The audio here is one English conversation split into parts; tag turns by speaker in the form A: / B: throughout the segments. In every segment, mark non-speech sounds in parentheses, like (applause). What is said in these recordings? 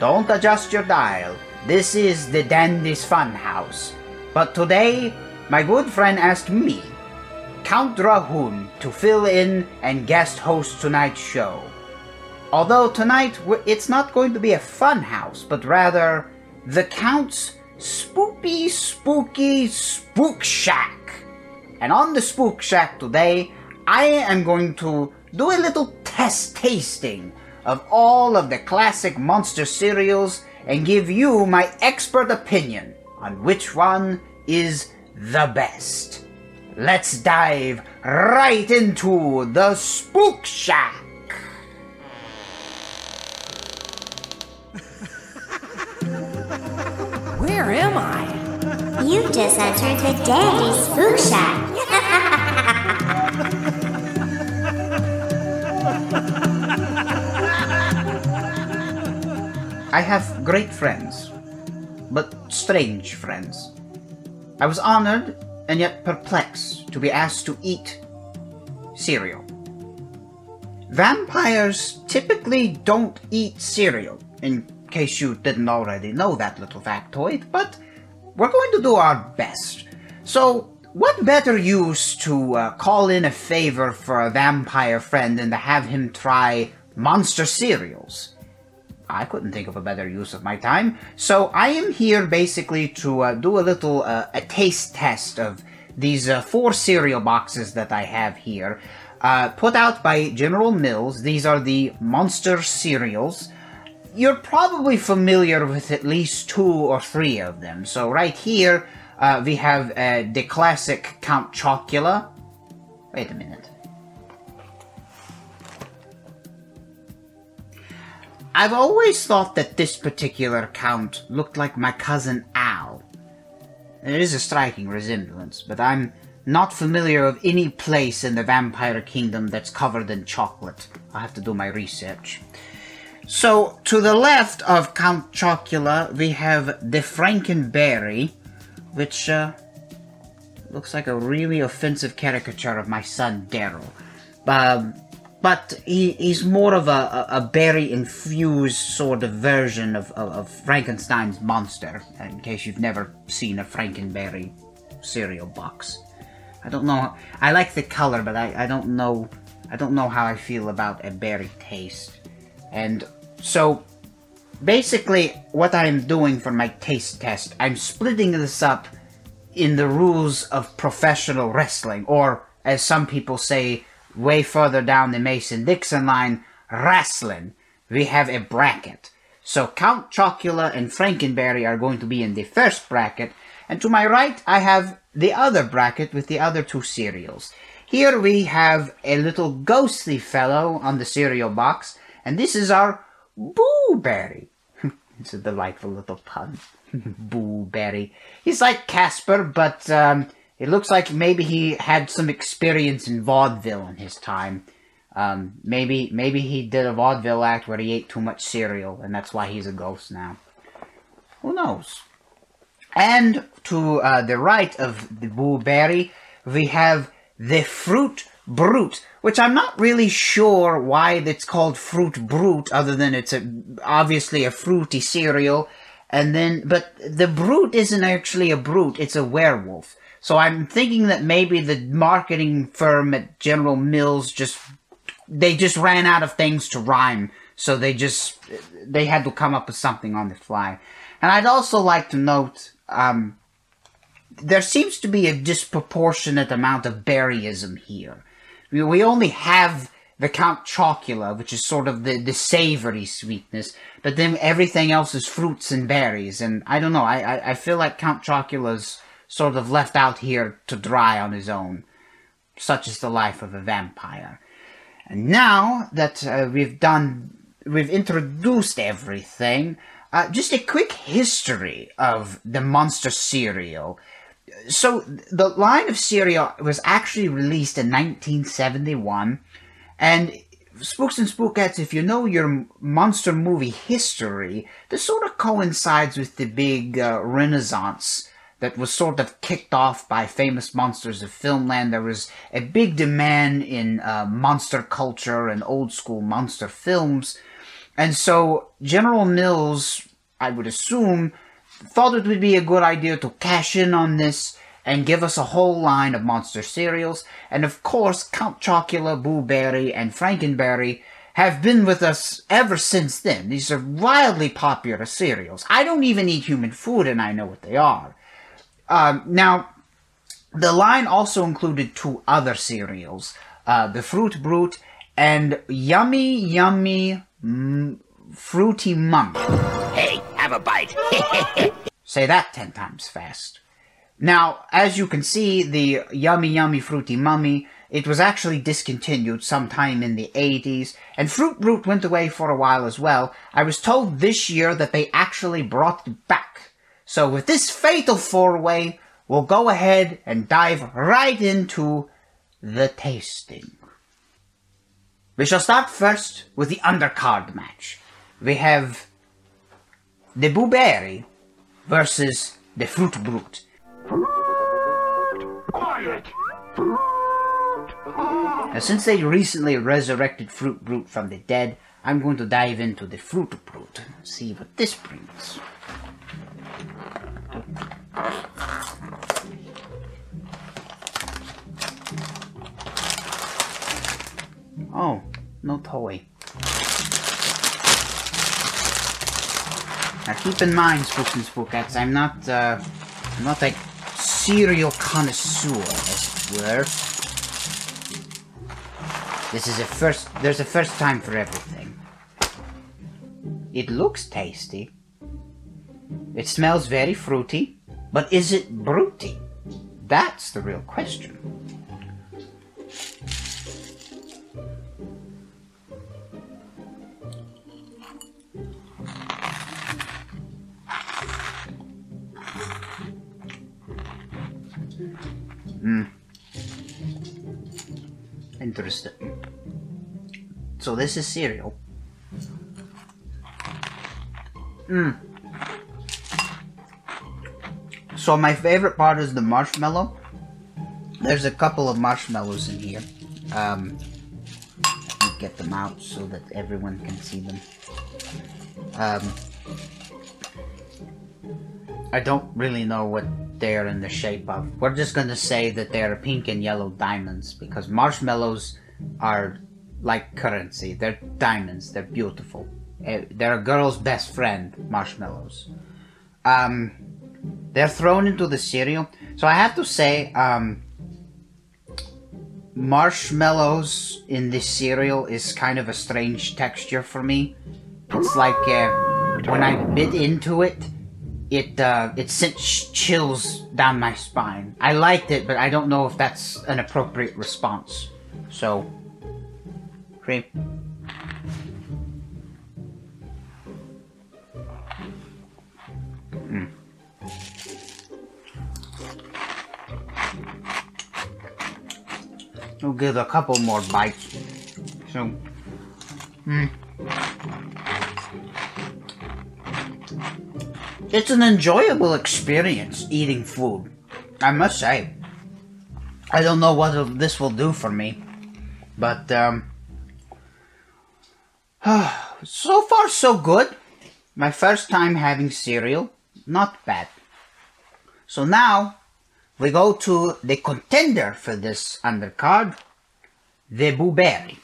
A: Don't adjust your dial. This is the Dandy's Funhouse. But today, my good friend asked me, Count Rahun, to fill in and guest host tonight's show. Although tonight it's not going to be a fun house, but rather the Count's spooky, spooky spook shack. And on the spook shack today, I am going to do a little test tasting of all of the classic monster cereals and give you my expert opinion on which one is the best. Let's dive right into the spook shack.
B: Where am I?
C: You've just entered the Dandy Spook Shack.
A: I have great friends, but strange friends. I was honored and yet perplexed to be asked to eat cereal. Vampires typically don't eat cereal, in case you didn't already know that little factoid, but we're going to do our best. So, what better use to uh, call in a favor for a vampire friend than to have him try monster cereals? I couldn't think of a better use of my time. So I am here basically to uh, do a little uh, a taste test of these uh, four cereal boxes that I have here, uh, put out by General Mills. These are the Monster cereals. You're probably familiar with at least two or three of them. So right here uh, we have uh, the classic Count Chocula. Wait a minute. I've always thought that this particular count looked like my cousin Al. There is a striking resemblance, but I'm not familiar of any place in the vampire kingdom that's covered in chocolate. I have to do my research. So, to the left of Count Chocula, we have the Frankenberry, which uh, looks like a really offensive caricature of my son Daryl. Um, but he, he's more of a, a, berry infused sort of version of, of, of Frankenstein's monster, in case you've never seen a Frankenberry cereal box. I don't know. I like the color, but I, I don't know. I don't know how I feel about a berry taste. And so, basically, what I'm doing for my taste test, I'm splitting this up in the rules of professional wrestling, or as some people say, way further down the Mason Dixon line, wrestling. We have a bracket. So Count Chocula and Frankenberry are going to be in the first bracket, and to my right I have the other bracket with the other two cereals. Here we have a little ghostly fellow on the cereal box, and this is our Boo Berry. it's (laughs) a delightful little pun. (laughs) Boo Berry. He's like Casper, but um, it looks like maybe he had some experience in vaudeville in his time. Um, maybe maybe he did a vaudeville act where he ate too much cereal, and that's why he's a ghost now. Who knows? And to uh, the right of the Boo Berry, we have the Fruit Brute, which I'm not really sure why it's called Fruit Brute, other than it's a, obviously a fruity cereal. And then, but the brute isn't actually a brute; it's a werewolf. So I'm thinking that maybe the marketing firm at General Mills just they just ran out of things to rhyme, so they just they had to come up with something on the fly. And I'd also like to note um, there seems to be a disproportionate amount of berryism here. We, only have the Count Chocula, which is sort of the, the savory sweetness, but then everything else is fruits and berries. And I don't know, I, I, I feel like Count Chocula's sort of left out here to dry on his own. Such is the life of a vampire. And now that uh, we've done, we've introduced everything, uh, just a quick history of the monster cereal. So the line of cereal was actually released in 1971, and Spooks and Spookettes, if you know your monster movie history, this sort of coincides with the big uh, renaissance that was sort of kicked off by famous monsters of filmland. There was a big demand in uh, monster culture and old school monster films. And so General Mills, I would assume, thought it would be a good idea to cash in on this and give us a whole line of monster cereals. And of course, Count Chocula, Boo Berry, and Frankenberry have been with us ever since then. These are wildly popular cereals. I don't even eat human food and I know what they are. Um, now, the line also included two other cereals, uh, the Fruit Brute and Yummy Yummy mm, Fruity Mummy.
D: Hey, have a bite. (laughs)
A: Say that ten times fast. Now, as you can see, the Yummy Yummy Fruity Mummy, it was actually discontinued sometime in the 80s, and Fruit Brute went away for a while as well. I was told this year that they actually brought it back. So with this fatal four-way, we'll go ahead and dive right into the tasting. We shall start first with the undercard match. We have the Boo Berry versus the Fruit Brute.
D: Quiet.
A: Now, since they recently resurrected Fruit Brute from the dead, I'm going to dive into the Fruit Brute and see what this brings. Oh, no toy. Now keep in mind, Spooks and Spookettes, I'm not, uh, I'm not a serial connoisseur, as it were. This is a first, there's a first time for everything. It looks tasty. It smells very fruity, but is it fruity? That's the real question. Hmm. Interesting. So this is cereal. Mmm. So my favorite part is the marshmallow. There's a couple of marshmallows in here. Um, get them out so that everyone can see them. Um, I don't really know what they're in the shape of. We're just gonna say that they're pink and yellow diamonds because marshmallows are like currency. They're diamonds. They're beautiful. Eh, They're a girl's best friend, marshmallows. Um, they're thrown into the cereal. So I have to say, um, marshmallows in this cereal is kind of a strange texture for me. It's like uh, when I bit into it, it uh, it sent chills down my spine. I liked it, but I don't know if that's an appropriate response. So, cream. We'll give a couple more bites. So, mm. It's an enjoyable experience eating food. I must say. I don't know what this will do for me, but um, (sighs) so far so good. My first time having cereal, not bad. So now we go to the contender for this undercard, the Boo Berry.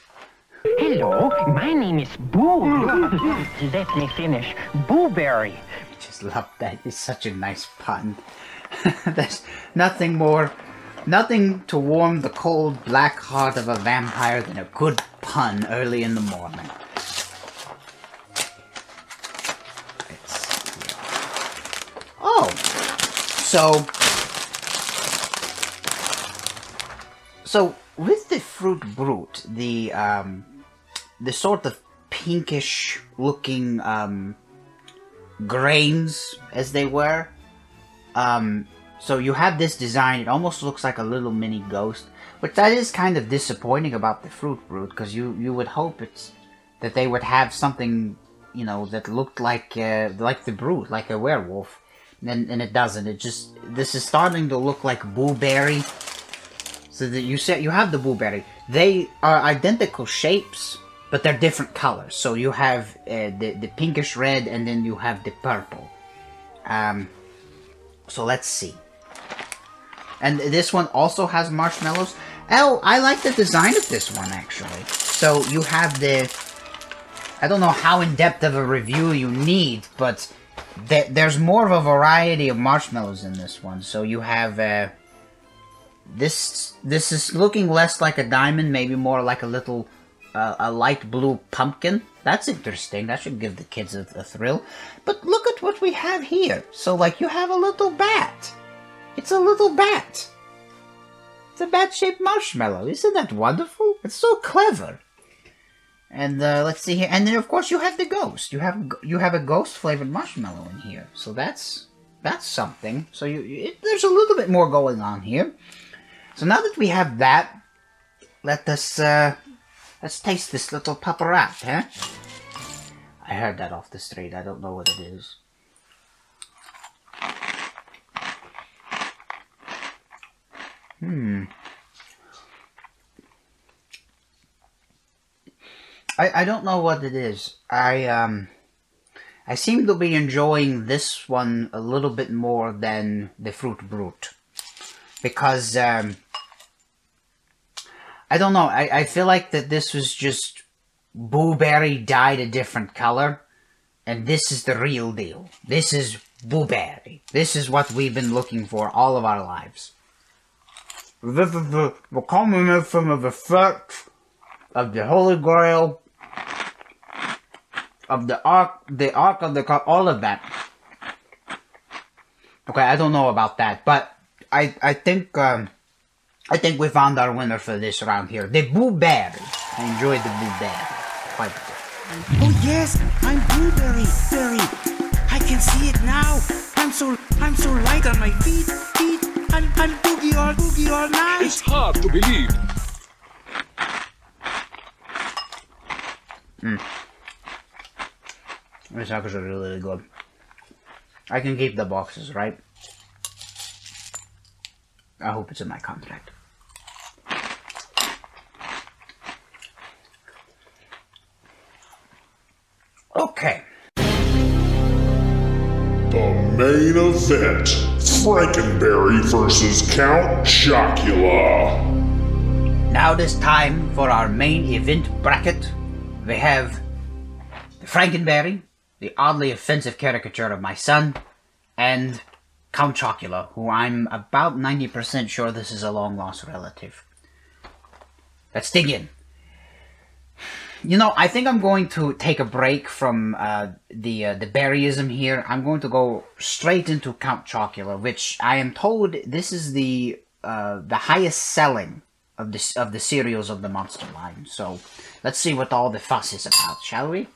E: Hello, my name is Boo. (laughs) Let me finish. Boo Berry.
A: I just love that. It's such a nice pun. (laughs) There's nothing more, nothing to warm the cold black heart of a vampire than a good pun early in the morning. Oh, so, so with the fruit brute, the um, the sort of pinkish looking um grains as they were. Um, so you have this design. It almost looks like a little mini ghost, but that is kind of disappointing about the fruit brute because you you would hope it's that they would have something you know that looked like uh, like the brute, like a werewolf, and and it doesn't. It just this is starting to look like blueberry. So that you said you have the Boo Berry. They are identical shapes, but they're different colors. So you have uh, the the pinkish red, and then you have the purple. Um, so let's see. And this one also has marshmallows. Oh, I like the design of this one actually. So you have the. I don't know how in depth of a review you need, but th- there's more of a variety of marshmallows in this one. So you have uh, this. This is looking less like a diamond, maybe more like a little, uh, a light blue pumpkin. That's interesting. That should give the kids a, a thrill. But look at what we have here. So like you have a little bat. It's a little bat. It's a bat-shaped marshmallow. Isn't that wonderful? It's so clever. And uh, let's see here. And then of course you have the ghost. You have you have a ghost flavored marshmallow in here. So that's that's something. So you it, there's a little bit more going on here. So now that we have that, let us uh, let's taste this little paparat, huh? I heard that off the street. I don't know what it is. Hmm. I, I don't know what it is. I um I seem to be enjoying this one a little bit more than the fruit brute because um I don't know. I, I feel like that this was just Boo Berry dyed a different color, and this is the real deal. This is Boo Berry. This is what we've been looking for all of our lives. This is the, the culmination of the search of the Holy Grail, of the Ark, the Ark of the all of that. Okay, I don't know about that, but I I think um, I think we found our winner for this round here. The Boo Berry. I enjoyed the Boo Berry quite a bit.
F: Oh yes, I'm blueberry berry. I can see it now. I'm so I'm so light on my feet. Feet. I'm I'm boogie all boogie all night.
G: It's hard to believe.
A: These tacos are really, really good. I can keep the boxes, right? I hope it's in my contract. Okay.
H: The main event Frankenberry versus Count Chocula.
A: Now it is time for our main event bracket. We have the Frankenberry, the oddly offensive caricature of my son, and Count Chocula, who I'm about 90% sure this is a long lost relative. Let's dig in. You know, I think I'm going to take a break from uh, the uh, the berryism here. I'm going to go straight into Count Chocula, which I am told this is the uh, the highest selling of the of the cereals of the Monster line. So let's see what all the fuss is about, shall we?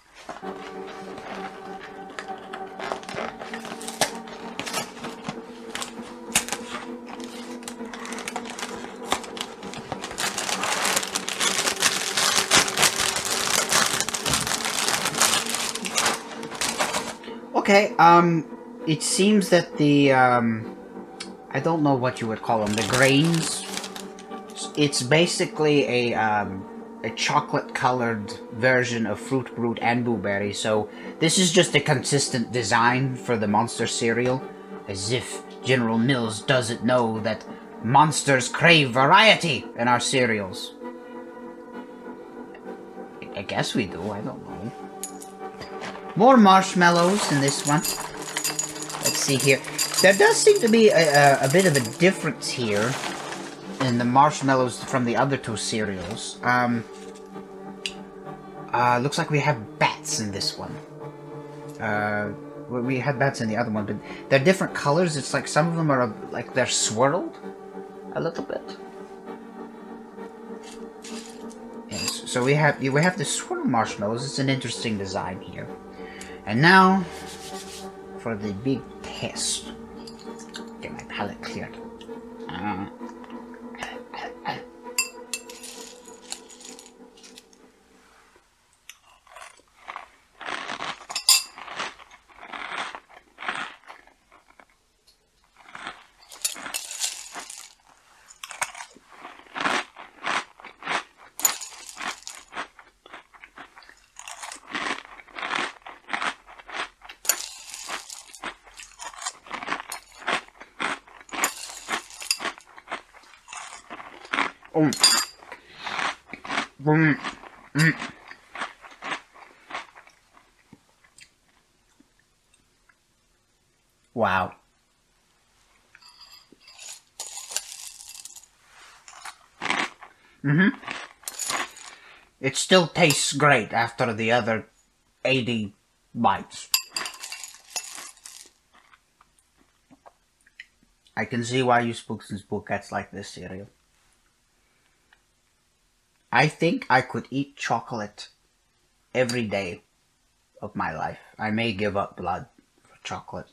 A: Okay, um, it seems that the, um, I don't know what you would call them, the grains. It's basically a, um, a chocolate colored version of Fruit Brute and Boo Berry, so this is just a consistent design for the monster cereal, as if General Mills doesn't know that monsters crave variety in our cereals. I guess we do, I don't know. More marshmallows in this one. Let's see here. There does seem to be a, a, a bit of a difference here in the marshmallows from the other two cereals. Um, uh, looks like we have bats in this one. Uh, we- had bats in the other one, but they're different colors. It's like some of them are like they're swirled a little bit. Yes, so we have we have the swirl marshmallows. It's an interesting design here. And now for the big test. Get my palate cleared. Uh, Mm. Mm. Mm. Wow. Mm-hmm. It still tastes great after the other 80 bites. I can see why you spooks and spookettes like this cereal. I think I could eat chocolate every day of my life. I may give up blood for chocolate.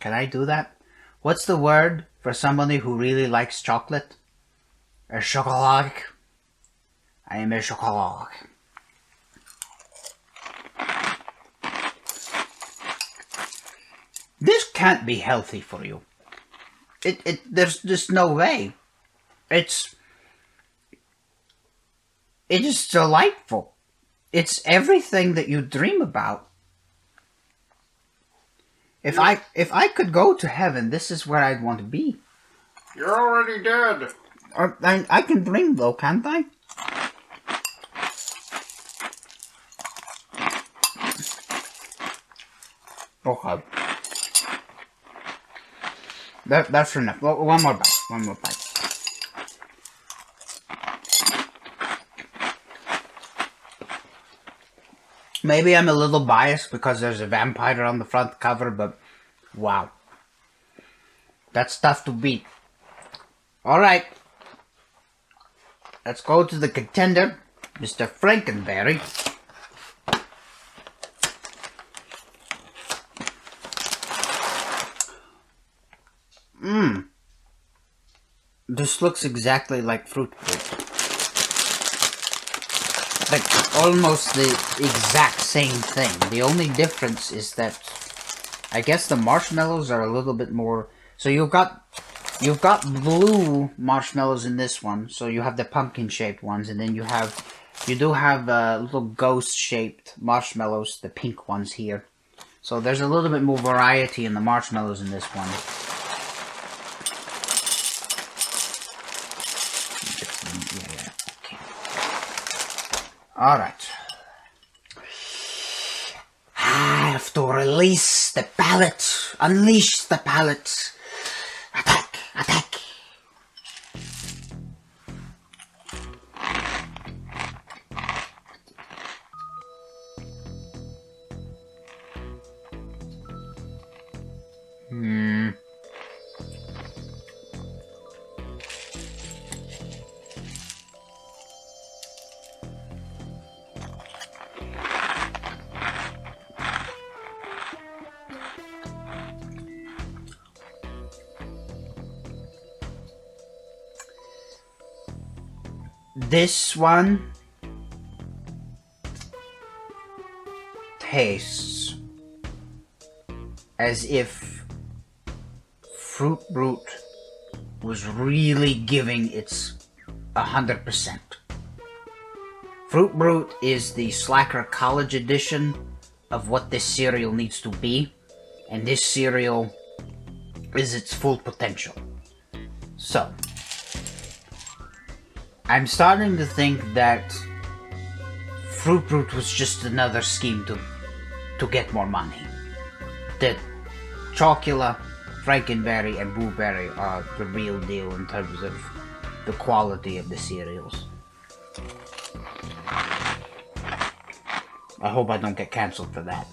A: Can I do that? What's the word for somebody who really likes chocolate? A chocolat. I am a chocolat. This can't be healthy for you. It it there's just no way. It's it is delightful. It's everything that you dream about. If I if I could go to heaven, this is where I'd want to be.
G: You're already dead.
A: Or, I, I can dream though, can't I? Oh, okay. That, that's enough. One more bite. One more bite. Maybe I'm a little biased because there's a vampire on the front cover, but wow. That's tough to beat. Alright. Let's go to the contender, Mr. Frankenberry. Mmm. This looks exactly like fruit. Like almost the exact same thing. The only difference is that I guess the marshmallows are a little bit more so you've got you've got blue marshmallows in this one, so you have the pumpkin shaped ones, and then you have you do have uh, little ghost shaped marshmallows, the pink ones here. So there's a little bit more variety in the marshmallows in this one. Alright. I have to release the pallet. Unleash the pallet. One tastes as if Fruit Brute was really giving its 100%. Fruit Brute is the Slacker College edition of what this cereal needs to be, and this cereal is its full potential. So, I'm starting to think that Fruit Brute was just another scheme to to get more money. That Chocula, Frankenberry, and Boo Berry are the real deal in terms of the quality of the cereals. I hope I don't get cancelled for that.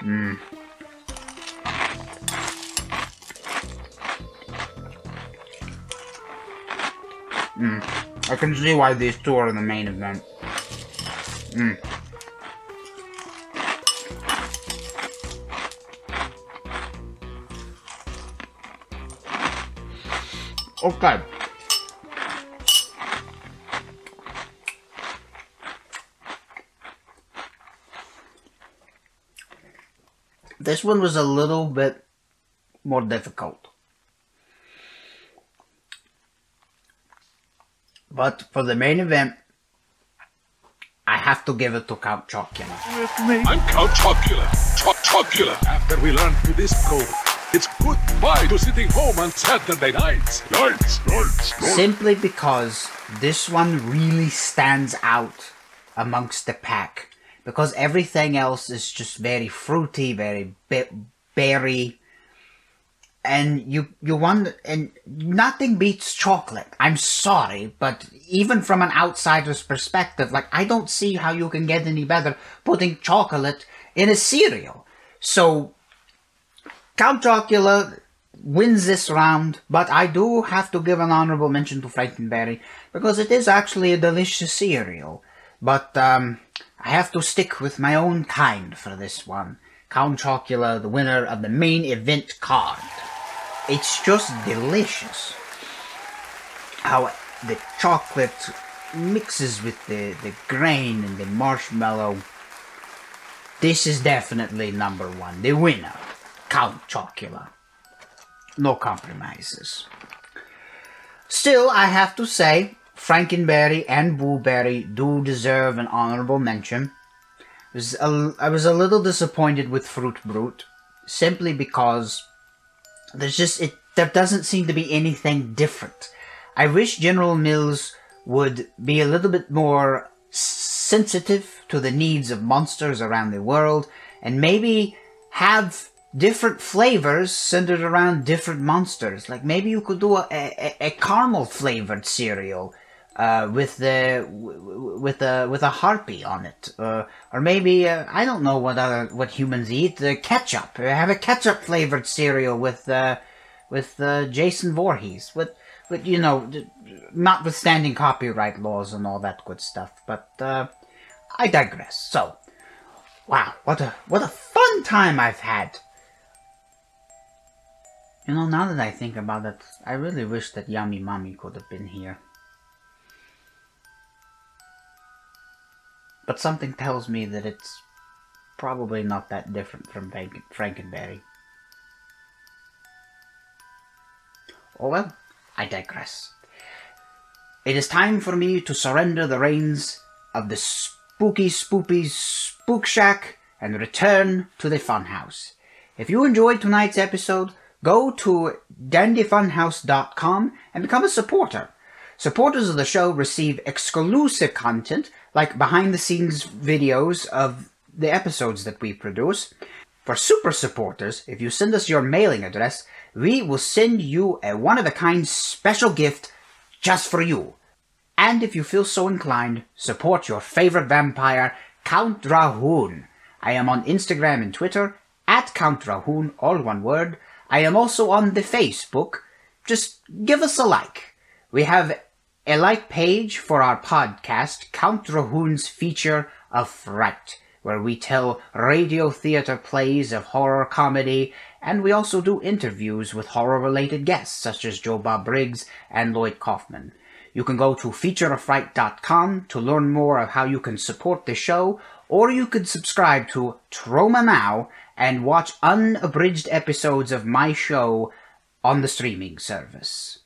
A: Hmm. Mm. I can see why these two are in the main event. Mm. Okay. This one was a little bit more difficult. But for the main event, I have to give it to Count Chocula.
I: I'm Count Chocula. Choc Chocula. After we learn through this code, It's goodbye to sitting home on Saturday nights. Nights, nights, nights.
A: Simply because this one really stands out amongst the pack. Because everything else is just very fruity, very be- berry. And you, you wonder, and nothing beats chocolate. I'm sorry, but even from an outsider's perspective, like, I don't see how you can get any better putting chocolate in a cereal. So, Count Chocula wins this round, but I do have to give an honorable mention to Frankenberry because it is actually a delicious cereal. But um, I have to stick with my own kind for this one. Count Chocula, the winner of the main event card. It's just delicious how the chocolate mixes with the, the grain and the marshmallow. This is definitely number one, the winner. Count Chocula. No compromises. Still, I have to say, Frankenberry and Boo Berry do deserve an honorable mention. I was a, I was a little disappointed with Fruit Brute, simply because there's just it there doesn't seem to be anything different. I wish General Mills would be a little bit more sensitive to the needs of monsters around the world and maybe have different flavors centered around different monsters. Like maybe you could do a, a, a caramel flavored cereal uh, with the with a with a harpy on it, uh, or maybe uh, I don't know what other what humans eat. The ketchup. Have a ketchup flavored cereal with uh, with uh, Jason Voorhees. With but you know, notwithstanding copyright laws and all that good stuff. But uh, I digress. So, wow, what a what a fun time I've had. You know, now that I think about it, I really wish that Yummy Mommy could have been here. But something tells me that it's probably not that different from Frank- Frankenberry. Oh well, I digress. It is time for me to surrender the reins of the spooky spoopy spook shack and return to the funhouse. If you enjoyed tonight's episode, go to dandyfunhouse.com and become a supporter. Supporters of the show receive exclusive content like behind the scenes videos of the episodes that we produce. For super supporters, if you send us your mailing address, we will send you a one of a kind special gift just for you. And if you feel so inclined, support your favorite vampire, Count Rahoon. I am on Instagram and Twitter at Count Rahoon, all one word. I am also on the Facebook. Just give us a like. We have a like page for our podcast, Count Rahoon's feature of Fright, where we tell radio theater plays of horror comedy, and we also do interviews with horror related guests such as Joe Bob Briggs and Lloyd Kaufman. You can go to featureoffright.com to learn more of how you can support the show, or you could subscribe to Troma Now and watch unabridged episodes of my show on the streaming service.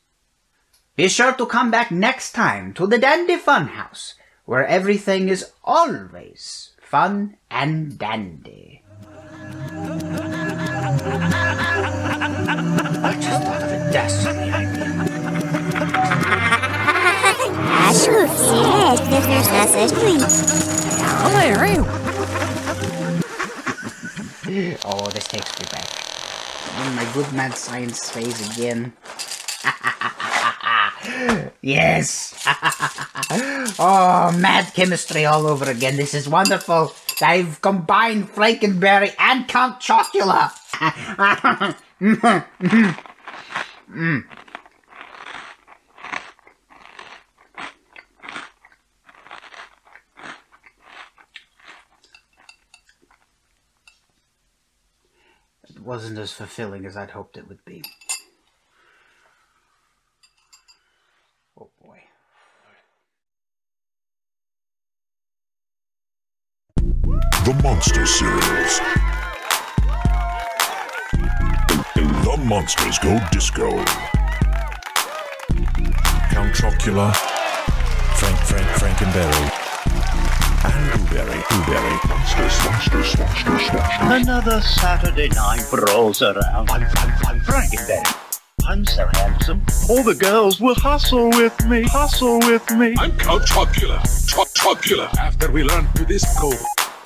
A: Be sure to come back next time to the Dandy Fun House, where everything is always fun and dandy. I just thought of a dastardly idea.
C: Acho certo essas
B: Larry. (laughs)
A: Oh, this takes me back. Oh, my good mad science phase again. (laughs) yes! (laughs) oh, mad chemistry all over again. This is wonderful. I've combined Frankenberry and Count Chocula. Mm. (laughs) It wasn't as fulfilling as I'd hoped it would be. Oh boy.
H: The Monster Series. The Monsters Go Disco. Count Chocula, Frank Frank Frankenberry, and Boo Berry, blueberry. Monsters, monsters, monsters, monsters.
J: Another Saturday night rolls around. I'm, I'm, I'm Frankenberry. I'm so handsome. All the girls will hustle with me, hustle with me.
I: I'm Count Chocula. Choc Chocula. After we learn to disco,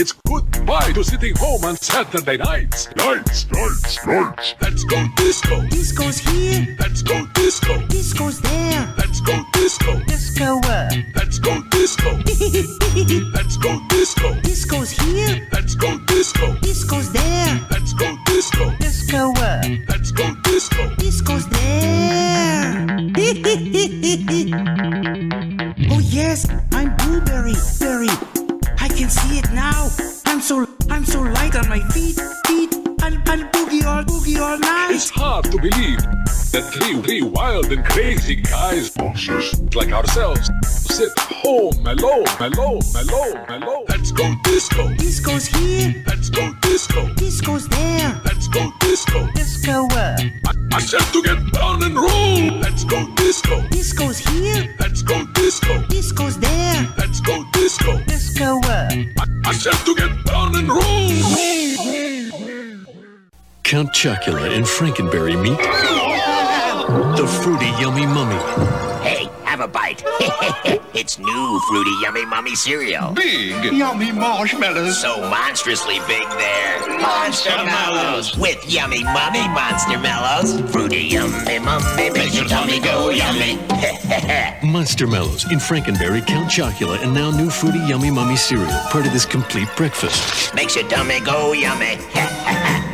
I: it's goodbye to sitting home on Saturday nights. Nights, nights, nights. Let's go disco.
F: Disco's here,
I: Let's go disco.
F: disco's there.
I: Let's go disco.
J: Disco where?
I: Let's go disco. (laughs) Let's go disco.
F: Disco's here,
I: Let's go disco.
F: disco's there.
I: Let's go disco.
J: Disco where?
I: Let's go disco.
F: Disco's there. (laughs) oh yes, I'm Blueberry, Berry. I can see it now. I'm so, I'm so light on my feet, feet. I'll, I'll boogie all, boogie all night.
I: It's hard to believe that three, three wild and crazy guys, like ourselves, sit home alone, alone, alone, alone. Let's go disco.
F: Disco's here,
I: Let's go disco.
F: disco's there.
I: Let's go disco.
J: Disco where?
I: I, I said to get down and roll. Let's go disco.
F: Disco's here,
I: Let's go disco.
F: disco's there.
I: Let's go disco. I, I said to get down and roll.
K: Count Chocula and Frankenberry meet the Fruity Yummy Mummy.
D: Hey, have a bite. (laughs) it's new Fruity Yummy Mummy cereal.
J: Big, yummy marshmallows.
D: So monstrously big there. Monster Mellows. With yummy mummy monster mellows. Fruity Yummy Mummy makes your tummy go yummy. (laughs)
K: Monster Mellows in Frankenberry, Count Chocula, and now new Fruity Yummy Mummy cereal, part of this complete breakfast.
D: makes your tummy go yummy. (laughs)